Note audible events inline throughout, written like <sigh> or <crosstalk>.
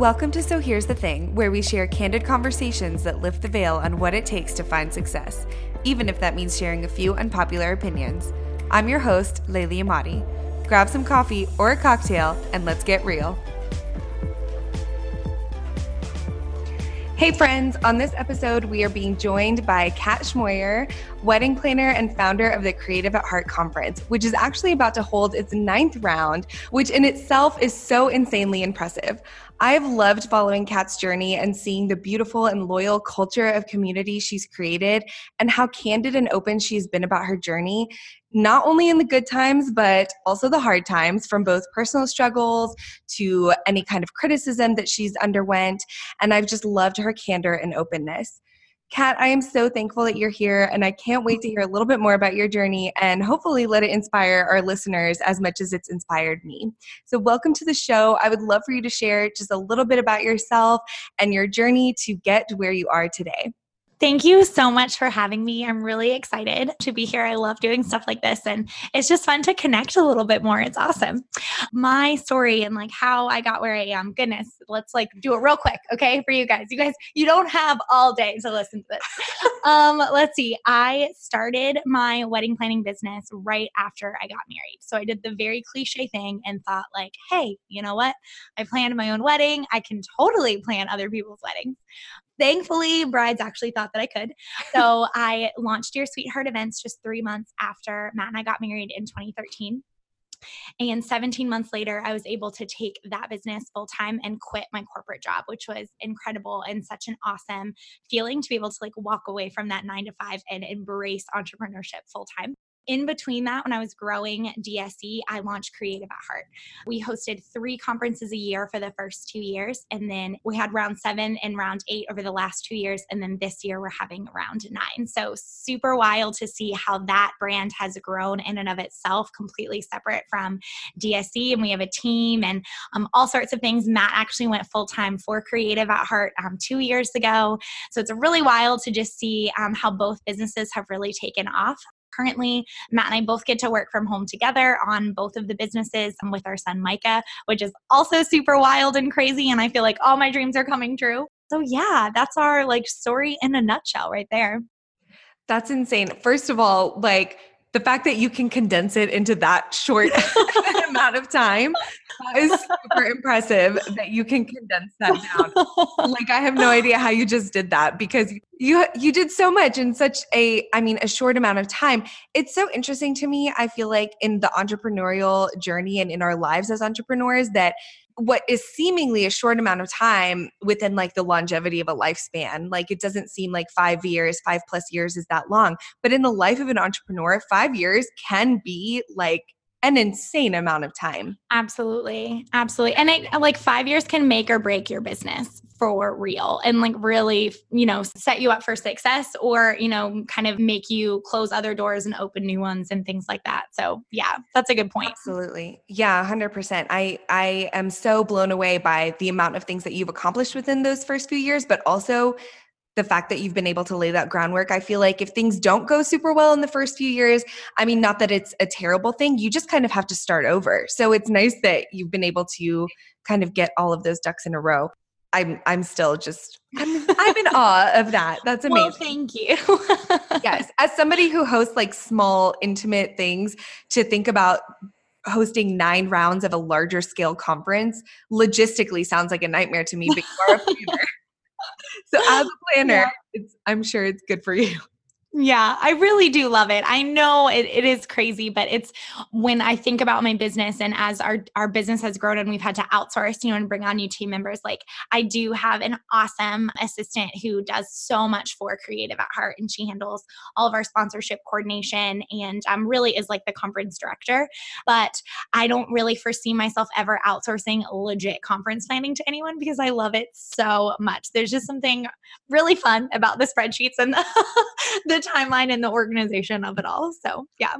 Welcome to So Here's the Thing, where we share candid conversations that lift the veil on what it takes to find success, even if that means sharing a few unpopular opinions. I'm your host, Laylee Emadi. Grab some coffee or a cocktail and let's get real. Hey, friends. On this episode, we are being joined by Kat Schmoyer, wedding planner and founder of the Creative at Heart Conference, which is actually about to hold its ninth round, which in itself is so insanely impressive. I've loved following Kat's journey and seeing the beautiful and loyal culture of community she's created and how candid and open she's been about her journey, not only in the good times, but also the hard times from both personal struggles to any kind of criticism that she's underwent. And I've just loved her candor and openness. Kat, I am so thankful that you're here, and I can't wait to hear a little bit more about your journey and hopefully let it inspire our listeners as much as it's inspired me. So, welcome to the show. I would love for you to share just a little bit about yourself and your journey to get to where you are today. Thank you so much for having me. I'm really excited to be here. I love doing stuff like this and it's just fun to connect a little bit more. It's awesome. My story and like how I got where I am. Goodness, let's like do it real quick, okay? For you guys. You guys, you don't have all day to listen to this. <laughs> um, let's see. I started my wedding planning business right after I got married. So I did the very cliche thing and thought like, "Hey, you know what? I planned my own wedding. I can totally plan other people's weddings." Thankfully, brides actually thought that I could. So <laughs> I launched Dear Sweetheart events just three months after Matt and I got married in 2013. And 17 months later, I was able to take that business full time and quit my corporate job, which was incredible and such an awesome feeling to be able to like walk away from that nine to five and embrace entrepreneurship full time in between that, when I was growing DSE, I launched Creative at Heart. We hosted three conferences a year for the first two years, and then we had round seven and round eight over the last two years, and then this year we're having round nine. So, super wild to see how that brand has grown in and of itself, completely separate from DSE. And we have a team and um, all sorts of things. Matt actually went full time for Creative at Heart um, two years ago. So, it's really wild to just see um, how both businesses have really taken off currently. Matt and i both get to work from home together on both of the businesses um, with our son micah which is also super wild and crazy and i feel like all my dreams are coming true. So yeah that's our like story in a nutshell right there. That's insane. First of all like the fact that you can condense it into that short <laughs> <laughs> amount of time is super impressive that you can condense that down. like I have no idea how you just did that because you you did so much in such a I mean a short amount of time. It's so interesting to me. I feel like in the entrepreneurial journey and in our lives as entrepreneurs that what is seemingly a short amount of time within like the longevity of a lifespan. Like it doesn't seem like five years, five plus years is that long. But in the life of an entrepreneur, five years can be like an insane amount of time. Absolutely. Absolutely. And it like 5 years can make or break your business for real and like really, you know, set you up for success or, you know, kind of make you close other doors and open new ones and things like that. So, yeah, that's a good point. Absolutely. Yeah, 100%. I I am so blown away by the amount of things that you've accomplished within those first few years, but also the fact that you've been able to lay that groundwork. I feel like if things don't go super well in the first few years, I mean, not that it's a terrible thing, you just kind of have to start over. So it's nice that you've been able to kind of get all of those ducks in a row. I'm I'm still just I'm <laughs> I'm in awe of that. That's amazing. Well, thank you. <laughs> yes, as somebody who hosts like small intimate things to think about hosting nine rounds of a larger scale conference logistically sounds like a nightmare to me but you are a <laughs> planner so as a planner, yeah. I'm sure it's good for you. Yeah, I really do love it. I know it, it is crazy, but it's when I think about my business and as our, our business has grown and we've had to outsource, you know, and bring on new team members, like I do have an awesome assistant who does so much for Creative at Heart and she handles all of our sponsorship coordination and um, really is like the conference director. But I don't really foresee myself ever outsourcing legit conference planning to anyone because I love it so much. There's just something really fun about the spreadsheets and <laughs> the, the timeline and the organization of it all. So, yeah.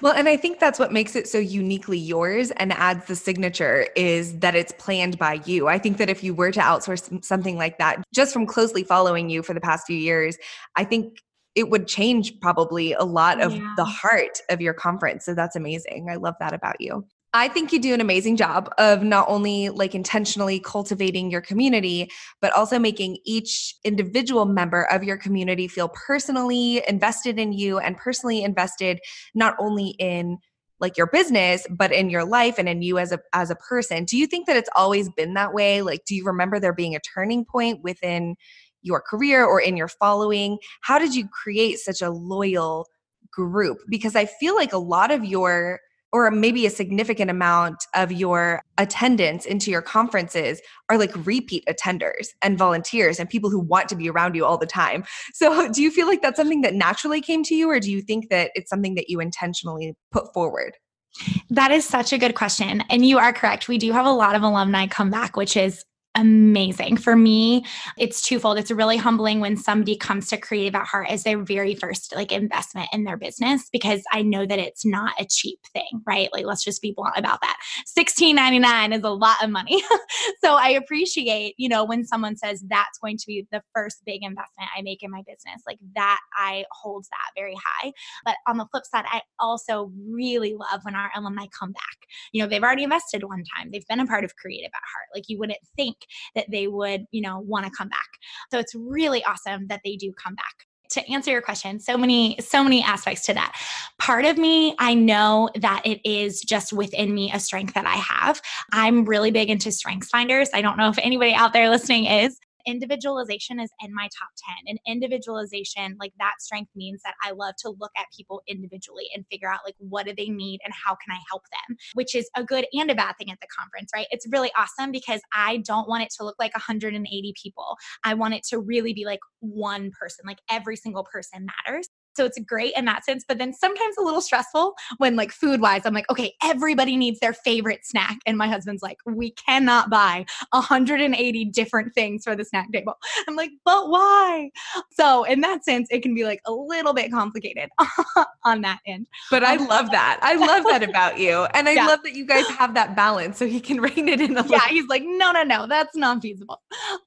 Well, and I think that's what makes it so uniquely yours and adds the signature is that it's planned by you. I think that if you were to outsource something like that, just from closely following you for the past few years, I think it would change probably a lot of yeah. the heart of your conference. So that's amazing. I love that about you. I think you do an amazing job of not only like intentionally cultivating your community, but also making each individual member of your community feel personally invested in you and personally invested not only in like your business but in your life and in you as a as a person. Do you think that it's always been that way? Like do you remember there being a turning point within your career or in your following? How did you create such a loyal group? Because I feel like a lot of your or maybe a significant amount of your attendance into your conferences are like repeat attenders and volunteers and people who want to be around you all the time. <laughs> So, do you feel like that's something that naturally came to you, or do you think that it's something that you intentionally put forward? That is such a good question. And you are correct. We do have a lot of alumni come back, which is amazing. For me, it's twofold. It's really humbling when somebody comes to Creative at Heart as their very first like investment in their business because I know that it's not a cheap thing, right? Like let's just be blunt about that. $16.99 is a lot of money. <laughs> so I appreciate, you know, when someone says that's going to be the first big investment I make in my business. Like that I hold that very high. But on the flip side, I also really love when our alumni come back. You know, they've already invested one time. They've been a part of Creative at Heart. Like you wouldn't think that they would, you know, want to come back. So it's really awesome that they do come back. To answer your question so many so many aspects to that. Part of me i know that it is just within me a strength that i have. I'm really big into strengths finders. I don't know if anybody out there listening is individualization is in my top 10 and individualization like that strength means that i love to look at people individually and figure out like what do they need and how can i help them which is a good and a bad thing at the conference right? It's really awesome because i don't want it to look like 180 people. I want it to really be like one person like every single person matters so it's great in that sense, but then sometimes a little stressful when, like, food wise, I'm like, okay, everybody needs their favorite snack. And my husband's like, we cannot buy 180 different things for the snack table. I'm like, but why? So, in that sense, it can be like a little bit complicated <laughs> on that end. But I um, love that. I love that about you. And I <laughs> yeah. love that you guys have that balance so he can <laughs> rein it in a little. Yeah, he's like, no, no, no, that's not feasible.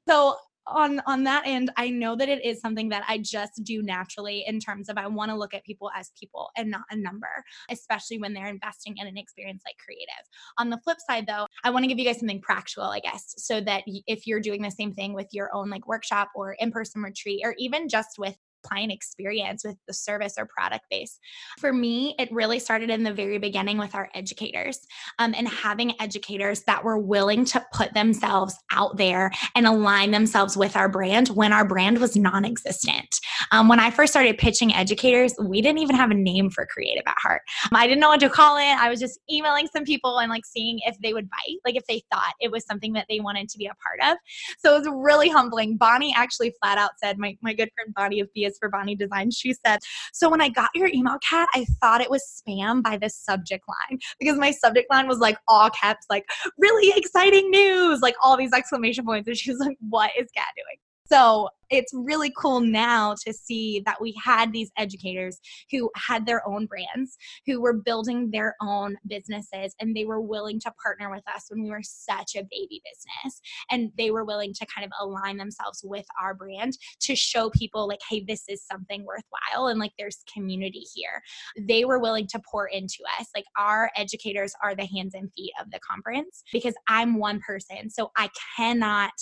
So on on that end i know that it is something that i just do naturally in terms of i want to look at people as people and not a number especially when they're investing in an experience like creative. On the flip side though i want to give you guys something practical i guess so that if you're doing the same thing with your own like workshop or in-person retreat or even just with client experience with the service or product base. For me, it really started in the very beginning with our educators um, and having educators that were willing to put themselves out there and align themselves with our brand when our brand was non existent. Um, when I first started pitching educators, we didn't even have a name for Creative at Heart. I didn't know what to call it. I was just emailing some people and like seeing if they would bite, like if they thought it was something that they wanted to be a part of. So it was really humbling. Bonnie actually flat out said, my, my good friend Bonnie of B is for Bonnie Design, she said, So when I got your email, Kat, I thought it was spam by the subject line because my subject line was like all caps, like really exciting news, like all these exclamation points. And she was like, What is Kat doing? So it's really cool now to see that we had these educators who had their own brands, who were building their own businesses, and they were willing to partner with us when we were such a baby business. And they were willing to kind of align themselves with our brand to show people, like, hey, this is something worthwhile, and like there's community here. They were willing to pour into us. Like, our educators are the hands and feet of the conference because I'm one person. So I cannot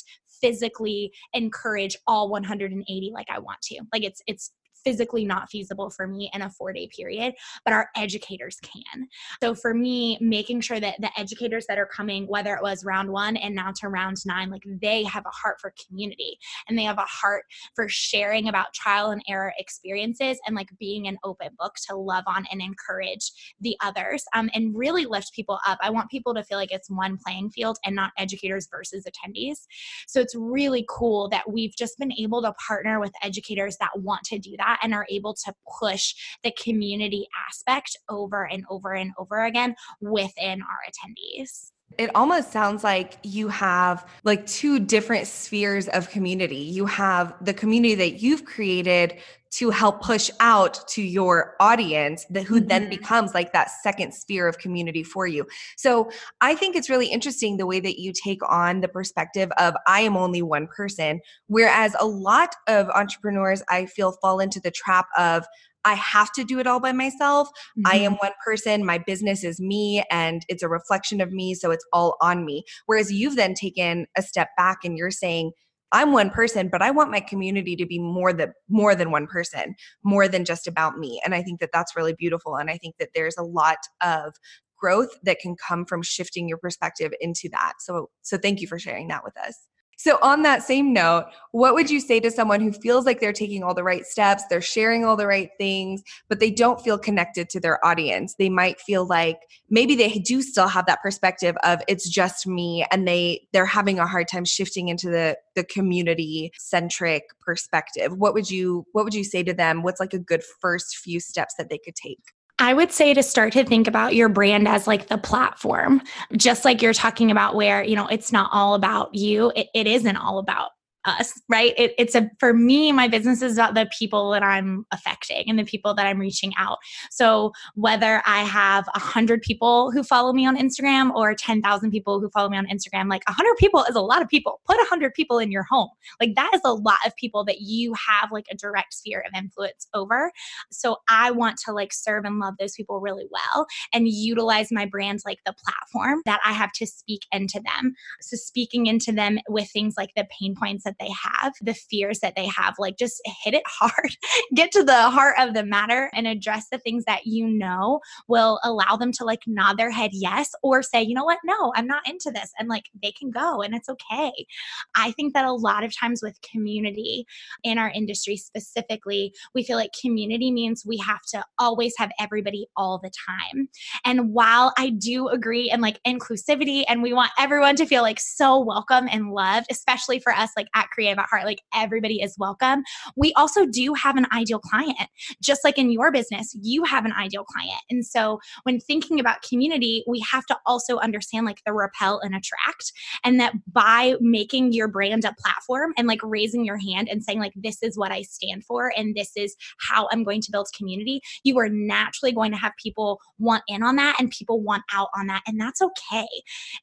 physically encourage all 180 like I want to. Like it's it's physically not feasible for me in a four day period, but our educators can. So for me, making sure that the educators that are coming, whether it was round one and now to round nine, like they have a heart for community and they have a heart for sharing about trial and error experiences and like being an open book to love on and encourage the others um, and really lift people up. I want people to feel like it's one playing field and not educators versus attendees. So it's really cool that we've just been able to partner with educators that want to do that that and are able to push the community aspect over and over and over again within our attendees. It almost sounds like you have like two different spheres of community. You have the community that you've created to help push out to your audience that who mm-hmm. then becomes like that second sphere of community for you. So I think it's really interesting the way that you take on the perspective of I am only one person, whereas a lot of entrepreneurs I feel fall into the trap of I have to do it all by myself. Mm-hmm. I am one person. My business is me and it's a reflection of me. So it's all on me. Whereas you've then taken a step back and you're saying, I'm one person, but I want my community to be more than more than one person, more than just about me. And I think that that's really beautiful. And I think that there's a lot of growth that can come from shifting your perspective into that. So so thank you for sharing that with us. So, on that same note, what would you say to someone who feels like they're taking all the right steps, they're sharing all the right things, but they don't feel connected to their audience? They might feel like maybe they do still have that perspective of it's just me and they they're having a hard time shifting into the the community centric perspective. What would you what would you say to them? What's like a good first few steps that they could take? I would say to start to think about your brand as like the platform, just like you're talking about, where, you know, it's not all about you. it, it isn't all about us, right? It, it's a for me, my business is about the people that I'm affecting and the people that I'm reaching out. So whether I have a hundred people who follow me on Instagram or ten thousand people who follow me on Instagram, like a hundred people is a lot of people. Put a hundred people in your home, like that is a lot of people that you have like a direct sphere of influence over. So I want to like serve and love those people really well and utilize my brand like the platform that I have to speak into them. So speaking into them with things like the pain points that they have, the fears that they have, like just hit it <laughs> hard, get to the heart of the matter and address the things that you know will allow them to like nod their head yes or say, you know what, no, I'm not into this. And like they can go and it's okay. I think that a lot of times with community in our industry specifically, we feel like community means we have to always have everybody all the time. And while I do agree in like inclusivity and we want everyone to feel like so welcome and loved, especially for us like at Creative at Heart, like everybody is welcome. We also do have an ideal client. Just like in your business, you have an ideal client. And so when thinking about community, we have to also understand like the repel and attract. And that by making your brand a platform and like raising your hand and saying, like, this is what I stand for and this is how I'm going to build community, you are naturally going to have people want in on that and people want out on that. And that's okay.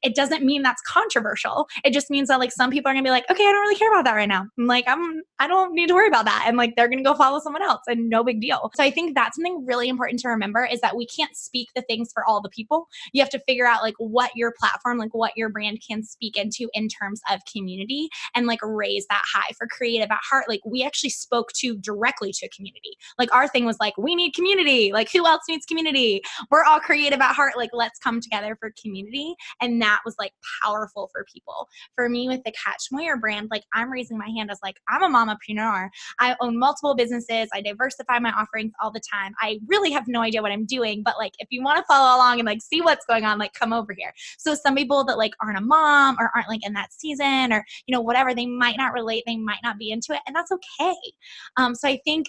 It doesn't mean that's controversial. It just means that like some people are gonna be like, okay, I don't really care about that right now. I'm like, I'm, I don't need to worry about that. And like, they're going to go follow someone else and no big deal. So I think that's something really important to remember is that we can't speak the things for all the people. You have to figure out like what your platform, like what your brand can speak into in terms of community and like raise that high for creative at heart. Like we actually spoke to directly to community. Like our thing was like, we need community. Like who else needs community? We're all creative at heart. Like let's come together for community. And that was like powerful for people. For me with the Kat Schmoyer brand, like I'm raising my hand as like, I'm a mompreneur. I own multiple businesses. I diversify my offerings all the time. I really have no idea what I'm doing, but like, if you want to follow along and like see what's going on, like come over here. So some people that like aren't a mom or aren't like in that season or, you know, whatever, they might not relate. They might not be into it and that's okay. Um, so I think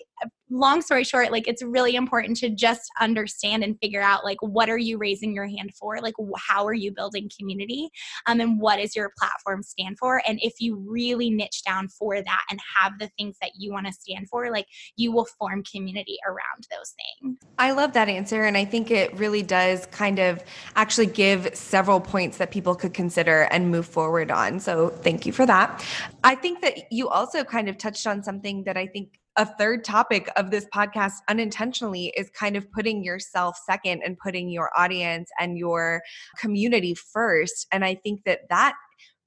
long story short like it's really important to just understand and figure out like what are you raising your hand for? Like how are you building community? Um, and what does your platform stand for? And if you really niche down for that and have the things that you want to stand for like you will form community around those things. I love that answer and i think it really does kind of actually give several points that people could consider and move forward on. So thank you for that. I think that you also kind of touched on something that i think a third topic of this podcast unintentionally is kind of putting yourself second and putting your audience and your community first. And I think that that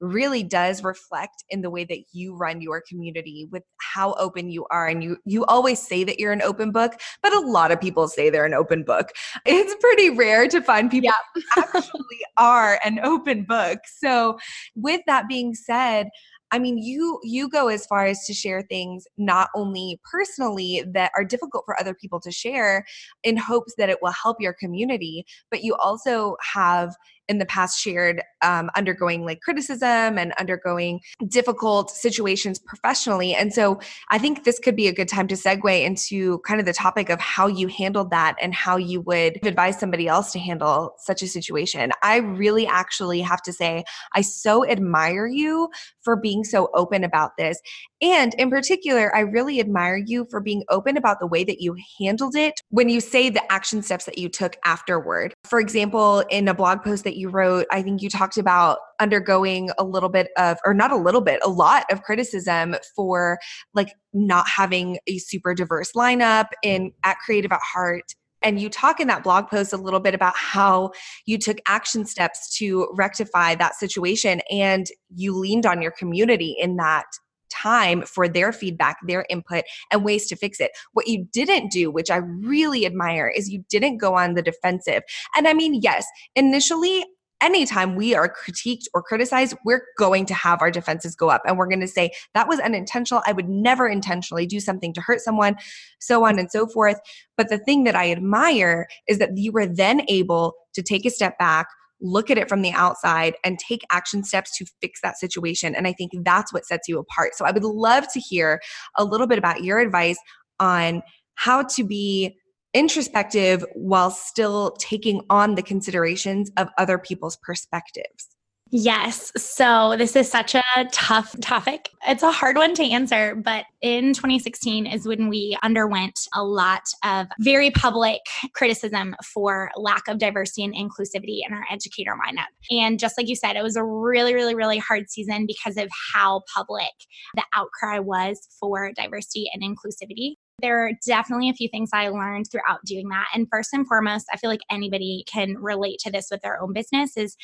really does reflect in the way that you run your community with how open you are and you you always say that you're an open book but a lot of people say they're an open book <laughs> it's pretty rare to find people yeah. actually are an open book so with that being said I mean, you you go as far as to share things not only personally that are difficult for other people to share in hopes that it will help your community, but you also have in the past shared um, undergoing like criticism and undergoing difficult situations professionally. And so I think this could be a good time to segue into kind of the topic of how you handled that and how you would advise somebody else to handle such a situation. I really actually have to say, I so admire you for being so open about this. And in particular, I really admire you for being open about the way that you handled it when you say the action steps that you took afterward. For example, in a blog post that you wrote, I think you talked about undergoing a little bit of, or not a little bit, a lot of criticism for like not having a super diverse lineup in at Creative at Heart and you talk in that blog post a little bit about how you took action steps to rectify that situation and you leaned on your community in that time for their feedback, their input, and ways to fix it. What you didn't do, which I really admire, is you didn't go on the defensive. And I mean, yes, initially, anytime we are critiqued or criticized, we're going to have our defenses go up and we're going to say, that was unintentional. I would never intentionally do something to hurt someone, so on and so forth. But the thing that I admire is that you were then able to take a step back, look at it from the outside and take action steps to fix that situation. And I think that's what sets you apart. So I would love to hear a little bit about your advice on how to be introspective while still taking on the considerations of other people's perspectives. Yes. So this is such a tough topic. It's a hard one to answer, but in 2016 is when we underwent a lot of very public criticism for lack of diversity and inclusivity in our educator lineup. And just like you said, it was a really, really, really hard season because of how public the outcry was for diversity and inclusivity there are definitely a few things I learned throughout doing that. And first and foremost, I feel like anybody can relate to this with their own business is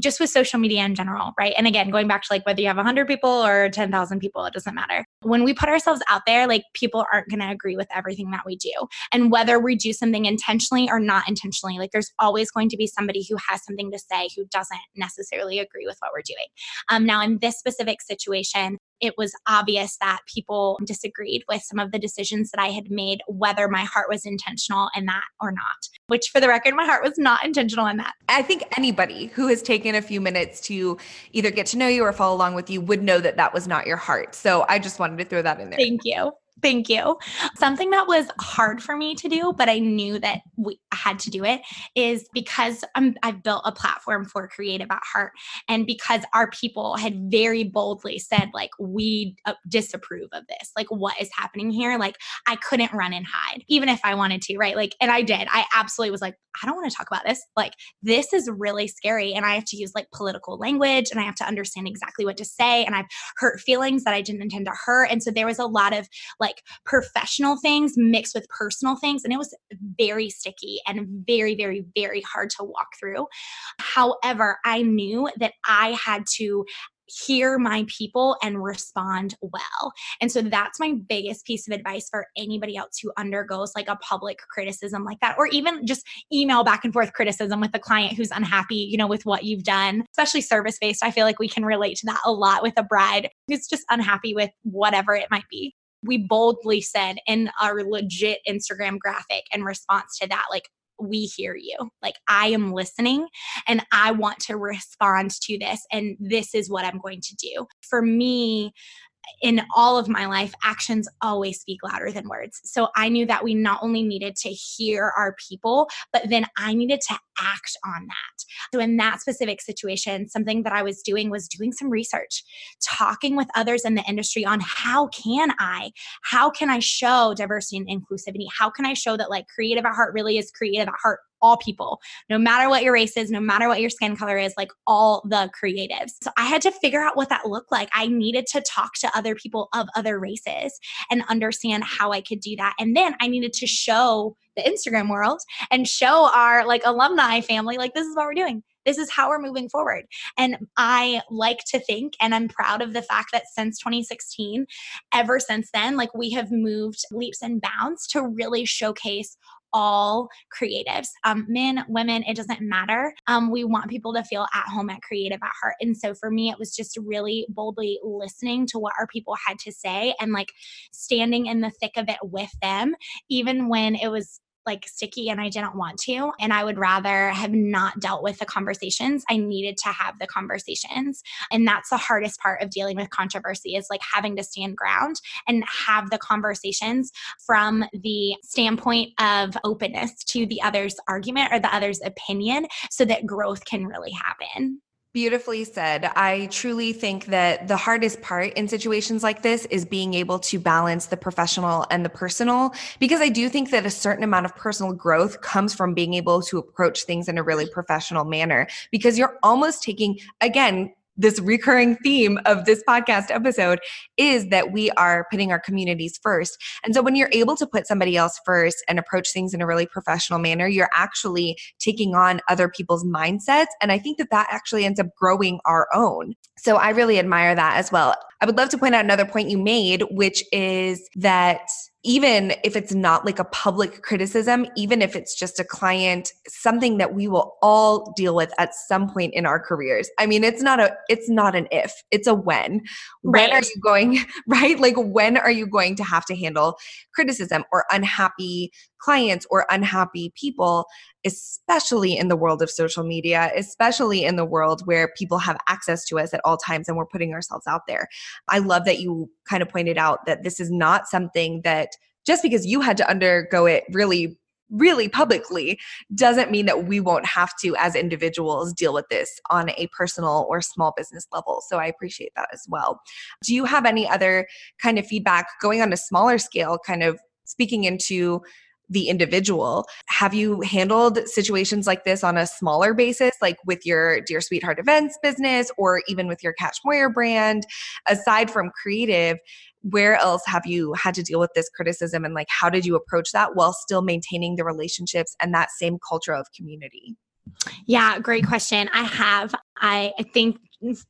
just with social media in general, right? And again, going back to like whether you have 100 people or 10,000 people, it doesn't matter. When we put ourselves out there, like people aren't going to agree with everything that we do. And whether we do something intentionally or not intentionally, like there's always going to be somebody who has something to say who doesn't necessarily agree with what we're doing. Um, now, in this specific situation, it was obvious that people disagreed with some of the decisions that I had made, whether my heart was intentional in that or not. Which, for the record, my heart was not intentional in that. I think anybody who has taken a few minutes to either get to know you or follow along with you would know that that was not your heart. So I just wanted to throw that in there. Thank you. Thank you. Something that was hard for me to do, but I knew that we had to do it is because I'm, I've built a platform for Creative at Heart. And because our people had very boldly said, like, we uh, disapprove of this, like, what is happening here? Like, I couldn't run and hide, even if I wanted to, right? Like, and I did. I absolutely was like, I don't want to talk about this. Like, this is really scary. And I have to use like political language and I have to understand exactly what to say. And I've hurt feelings that I didn't intend to hurt. And so there was a lot of like, like professional things mixed with personal things. And it was very sticky and very, very, very hard to walk through. However, I knew that I had to hear my people and respond well. And so that's my biggest piece of advice for anybody else who undergoes like a public criticism like that, or even just email back and forth criticism with a client who's unhappy, you know, with what you've done, especially service based. I feel like we can relate to that a lot with a bride who's just unhappy with whatever it might be we boldly said in our legit Instagram graphic in response to that, like, we hear you. Like, I am listening and I want to respond to this. And this is what I'm going to do. For me, in all of my life, actions always speak louder than words. So I knew that we not only needed to hear our people, but then I needed to act on that. So in that specific situation, something that I was doing was doing some research, talking with others in the industry on how can I, how can I show diversity and inclusivity? How can I show that like creative at heart really is creative at heart all people, no matter what your race is, no matter what your skin color is, like all the creatives. So I had to figure out what that looked like. I needed to talk to other people of other races and understand how I could do that. And then I needed to show the Instagram world and show our like alumni family, like, this is what we're doing. This is how we're moving forward. And I like to think, and I'm proud of the fact that since 2016, ever since then, like we have moved leaps and bounds to really showcase all creatives, um, men, women, it doesn't matter. Um, we want people to feel at home at Creative at Heart. And so for me, it was just really boldly listening to what our people had to say and like standing in the thick of it with them, even when it was like sticky and I didn't want to. And I would rather have not dealt with the conversations. I needed to have the conversations. And that's the hardest part of dealing with controversy is like having to stand ground and have the conversations from the standpoint of openness to the other's argument or the other's opinion so that growth can really happen. Beautifully said. I truly think that the hardest part in situations like this is being able to balance the professional and the personal, because I do think that a certain amount of personal growth comes from being able to approach things in a really professional manner, because you're almost taking, again, this recurring theme of this podcast episode is that we are putting our communities first. And so when you're able to put somebody else first and approach things in a really professional manner, you're actually taking on other people's mindsets. And I think that that actually ends up growing our own. So I really admire that as well. I would love to point out another point you made, which is that even if it's not like a public criticism, even if it's just a client, something that we will all deal with at some point in our careers. I mean, it's not a it's not an if, it's a when. When are you going, <laughs> right? Like when are you going to have to handle criticism or unhappy clients or unhappy people, especially in the world of social media, especially in the world where people have access to us at all times and we're putting ourselves out there. I love that you kind of pointed out that this is not something that just because you had to undergo it really really publicly doesn't mean that we won't have to as individuals deal with this on a personal or small business level so i appreciate that as well do you have any other kind of feedback going on a smaller scale kind of speaking into the individual. Have you handled situations like this on a smaller basis, like with your Dear Sweetheart events business or even with your Kat Schmoyer brand? Aside from creative, where else have you had to deal with this criticism and like how did you approach that while still maintaining the relationships and that same culture of community? Yeah, great question. I have. I, I think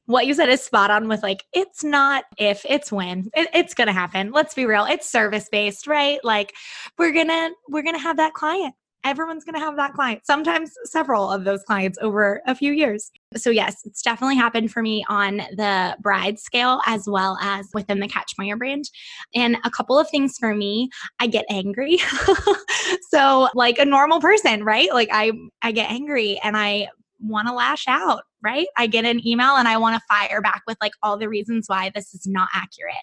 what you said is spot on with like it's not if it's when. It, it's gonna happen. Let's be real. It's service based right? Like we're gonna we're gonna have that client. Everyone's gonna have that client. Sometimes several of those clients over a few years. So yes it's definitely happened for me on the bride scale as well as within the Kat Schmoyer brand. And a couple of things for me i get angry. <laughs> So like a normal person right? Like i i get angry and i want to lash out, right? I get an email and I want to fire back with like all the reasons why this is not accurate.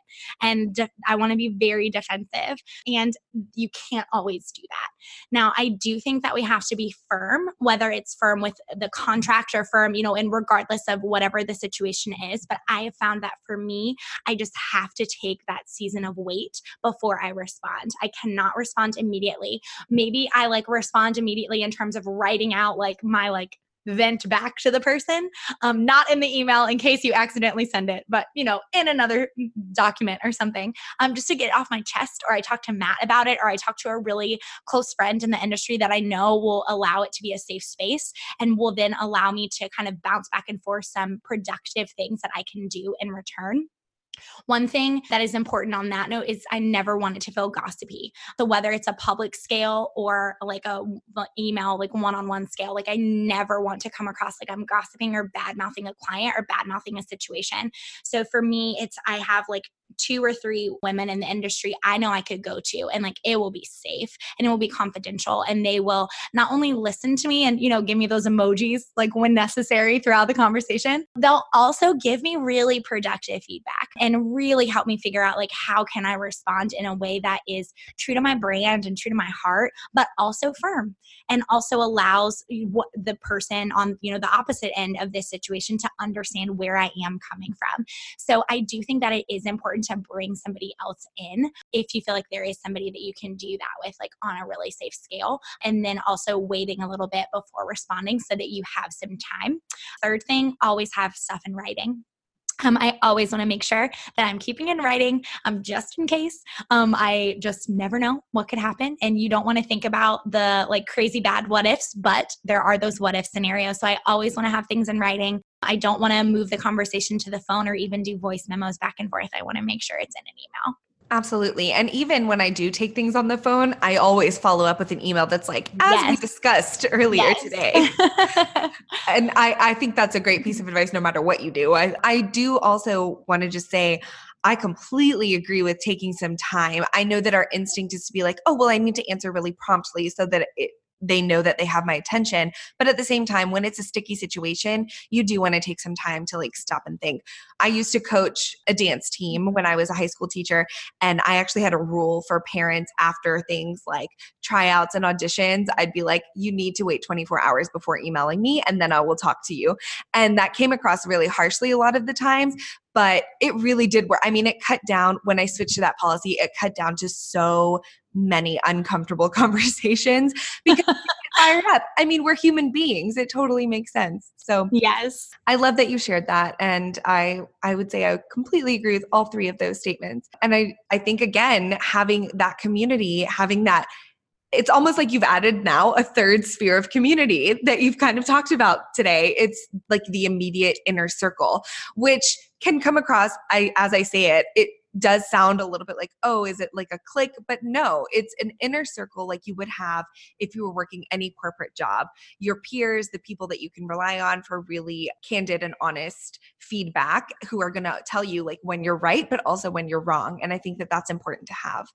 And I want to be very defensive. And you can't always do that. Now, I do think that we have to be firm, whether it's firm with the contract or firm, you know, and regardless of whatever the situation is. But I have found that for me, I just have to take that season of wait before I respond. I cannot respond immediately. Maybe I like respond immediately in terms of writing out like my like vent back to the person um, not in the email in case you accidentally send it but you know in another document or something um, just to get off my chest or i talk to matt about it or i talk to a really close friend in the industry that i know will allow it to be a safe space and will then allow me to kind of bounce back and forth some productive things that i can do in return one thing that is important on that note is I never want it to feel gossipy. So whether it's a public scale or like a email, like one-on-one scale, like I never want to come across like I'm gossiping or bad mouthing a client or bad mouthing a situation. So for me, it's I have like two or three women in the industry I know I could go to and like it will be safe and it will be confidential and they will not only listen to me and you know give me those emojis like when necessary throughout the conversation they'll also give me really productive feedback and really help me figure out like how can I respond in a way that is true to my brand and true to my heart but also firm and also allows the person on you know the opposite end of this situation to understand where I am coming from. So I do think that it is important important to bring somebody else in if you feel like there is somebody that you can do that with, like on a really safe scale. And then also waiting a little bit before responding so that you have some time. Third thing, always have stuff in writing. Um, I always want to make sure that I'm keeping in writing, um, just in case. Um, I just never know what could happen, and you don't want to think about the like crazy bad what ifs, but there are those what if scenarios. So I always want to have things in writing. I don't want to move the conversation to the phone or even do voice memos back and forth. I want to make sure it's in an email. Absolutely. And even when I do take things on the phone, I always follow up with an email that's like, as yes. we discussed earlier yes. today. <laughs> and I, I think that's a great piece of advice no matter what you do. I, I do also want to just say, I completely agree with taking some time. I know that our instinct is to be like, oh, well, I need to answer really promptly so that it they know that they have my attention. But at the same time, when it's a sticky situation, you do want to take some time to like stop and think. I used to coach a dance team when I was a high school teacher, and I actually had a rule for parents after things like tryouts and auditions. I'd be like, you need to wait 24 hours before emailing me, and then I will talk to you. And that came across really harshly a lot of the times but it really did work. I mean, it cut down when I switched to that policy, it cut down to so many uncomfortable <laughs> conversations because <laughs> fired up. I mean, we're human beings. It totally makes sense. So yes, I love that you shared that, and I I would say I completely agree with all three of those statements. And I I think again having that community, having that. It's almost like you've added now a third sphere of community that you've kind of talked about today. It's like the immediate inner circle, which can come across I as I say it, it does sound a little bit like, oh, is it like a clique? But no, it's an inner circle like you would have if you were working any corporate job. Your peers, the people that you can rely on for really candid and honest feedback, who are going to tell you like when you're right, but also when you're wrong. And I think that that's important to have.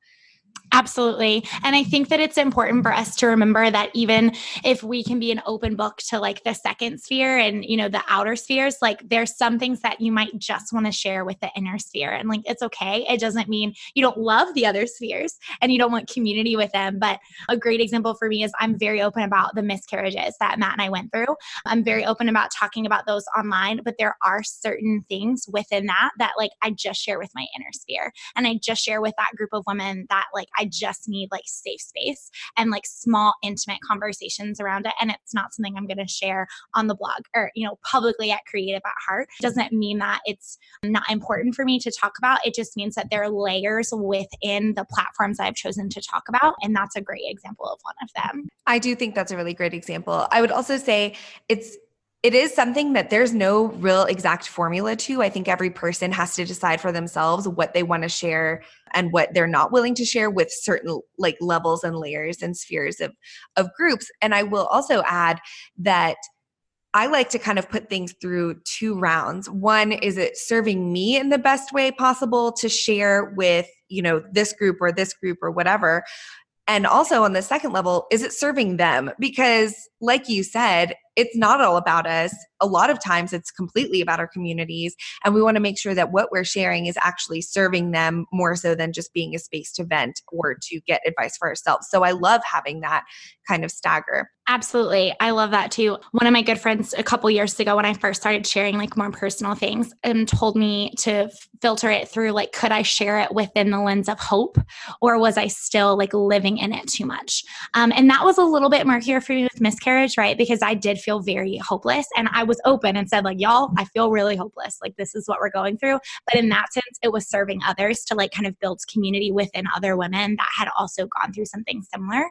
Absolutely. And I think that it's important for us to remember that even if we can be an open book to like the second sphere and, you know, the outer spheres, like there's some things that you might just want to share with the inner sphere. And like it's okay. It doesn't mean you don't love the other spheres and you don't want community with them. But a great example for me is I'm very open about the miscarriages that Matt and I went through. I'm very open about talking about those online, but there are certain things within that that like I just share with my inner sphere. And I just share with that group of women that like I just need like safe space and like small intimate conversations around it. And it's not something I'm going to share on the blog or, you know, publicly at Creative at Heart. Doesn't mean that it's not important for me to talk about. It just means that there are layers within the platforms I've chosen to talk about. And that's a great example of one of them. I do think that's a really great example. I would also say it's it is something that there's no real exact formula to. I think every person has to decide for themselves what they want to share and what they're not willing to share with certain like levels and layers and spheres of of groups. And I will also add that I like to kind of put things through two rounds. One is it serving me in the best way possible to share with, you know, this group or this group or whatever. And also on the second level, is it serving them? Because like you said, it's not all about us. A lot of times it's completely about our communities. And we want to make sure that what we're sharing is actually serving them more so than just being a space to vent or to get advice for ourselves. So I love having that kind of stagger. Absolutely. I love that too. One of my good friends a couple years ago when I first started sharing like more personal things and um, told me to filter it through like could I share it within the lens of hope or was I still like living in it too much? Um, and that was a little bit murkier for me with miscarriage, right? Because I did feel very hopeless and I was open and said like y'all, I feel really hopeless. Like this is what we're going through. But in that sense, it was serving others to like kind of build community within other women that had also gone through something similar.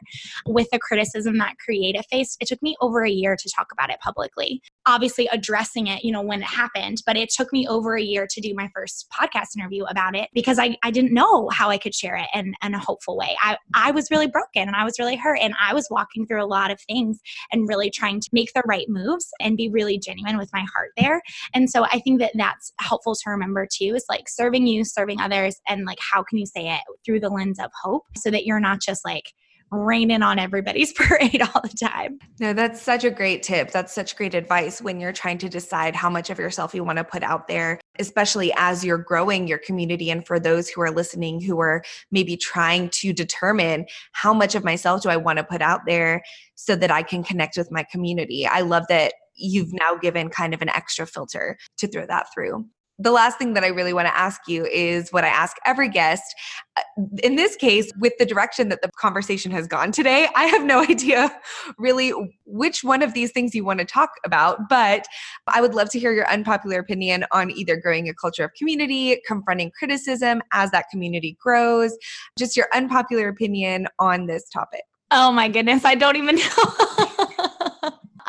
With the criticism that creative faced, it took me over a year to talk about it publicly. Obviously, addressing it, you know, when it happened, but it took me over a year to do my first podcast interview about it because I, I didn't know how I could share it in, in a hopeful way. I, I was really broken and I was really hurt and I was walking through a lot of things and really trying to make the right moves and be really genuine with my heart there. And so I think that that's helpful to remember too is like serving you, serving others, and like how can you say it through the lens of hope so that you're not just like, raining on everybody's <laughs> parade all the time. No, that's such a great tip. That's such great advice when you're trying to decide how much of yourself you want to put out there, especially as you're growing your community. And for those who are listening who are maybe trying to determine how much of myself do I want to put out there so that I can connect with my community. I love that you've now given kind of an extra filter to throw that through the last thing that I really want to ask you is what I ask every guest. Uh, in this case, with the direction that the conversation has gone today, I have no <laughs> idea really which one of these things you want to talk about, but I would love to hear your unpopular opinion on either growing a culture of community, confronting criticism as that community grows, just your unpopular opinion on this topic. Oh my goodness, I don't even <laughs> know.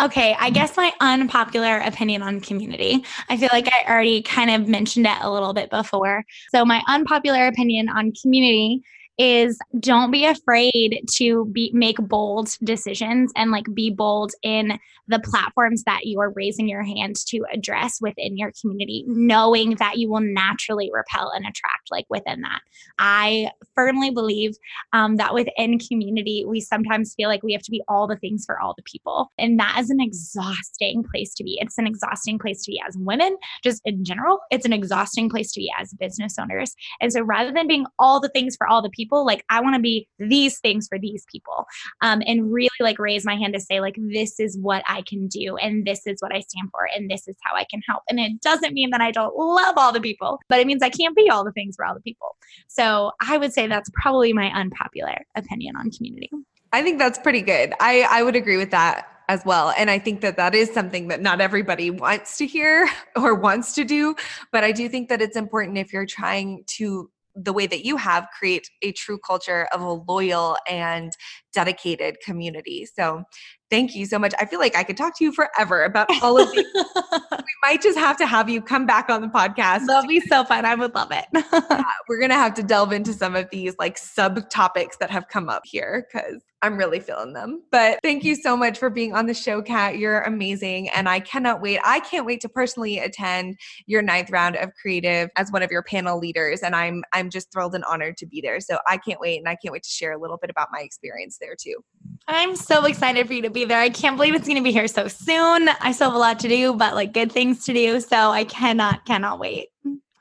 Okay, I guess my unpopular opinion on community. I feel like I already kind of mentioned it a little bit before. So, my unpopular opinion on community is don't be afraid to be make bold decisions and like be bold in the platforms that you are raising your hand to address within your community, knowing that you will naturally repel and attract like within that. I firmly believe um, that within community, we sometimes feel like we have to be all the things for all the people. And that is an exhausting place to be. It's an exhausting place to be as women, just in general. It's an exhausting place to be as business owners. And so rather than being all the things for all the people, like I want to be these things for these people um, and really like raise my hand to say, like, this is what I can do and this is what I stand for and this is how I can help. And it doesn't mean that I don't love all the people, but it means I can't be all the things for all the people. So I would say that's probably my unpopular opinion on community. I think that's pretty good. I I would agree with that as well. And I think that that is something that not everybody wants to hear <laughs> or wants to do. But I do think that it's important if you're trying to the way that you have create a true culture of a loyal and dedicated community. So thank you so much. I feel like I could talk to you forever about all of these. <laughs> we might just have to have you come back on the podcast. That'll be so fun. I would love it. yeah, we're going to have to delve into some of these like subtopics that have come up here because I'm really feeling them. But thank you so much for being on the show, Kat. You're amazing. And I cannot wait. I can't wait to personally attend your ninth round of creative as one of your panel leaders. And I'm I'm just thrilled and honored to be there. So I can't wait. And I can't wait to share a little bit about my experience there too. I'm so excited for you to be there. I can't believe it's gonna be here so soon. I still have a lot to do, but like good things to do. So I cannot, cannot wait.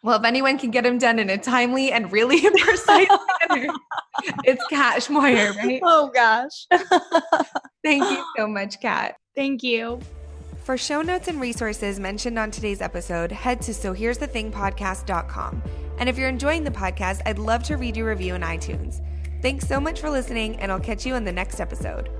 Well, if anyone can get them done in a timely and really <laughs> precise manner, it's Kat Schmoyer, right? Oh gosh. <laughs> Thank you so much, Kat. Thank you. For show notes and resources mentioned on today's episode, head to so here's the thing podcast.com. And if you're enjoying the podcast, I'd love to read your review in iTunes. Thanks so much for listening, and I'll catch you in the next episode.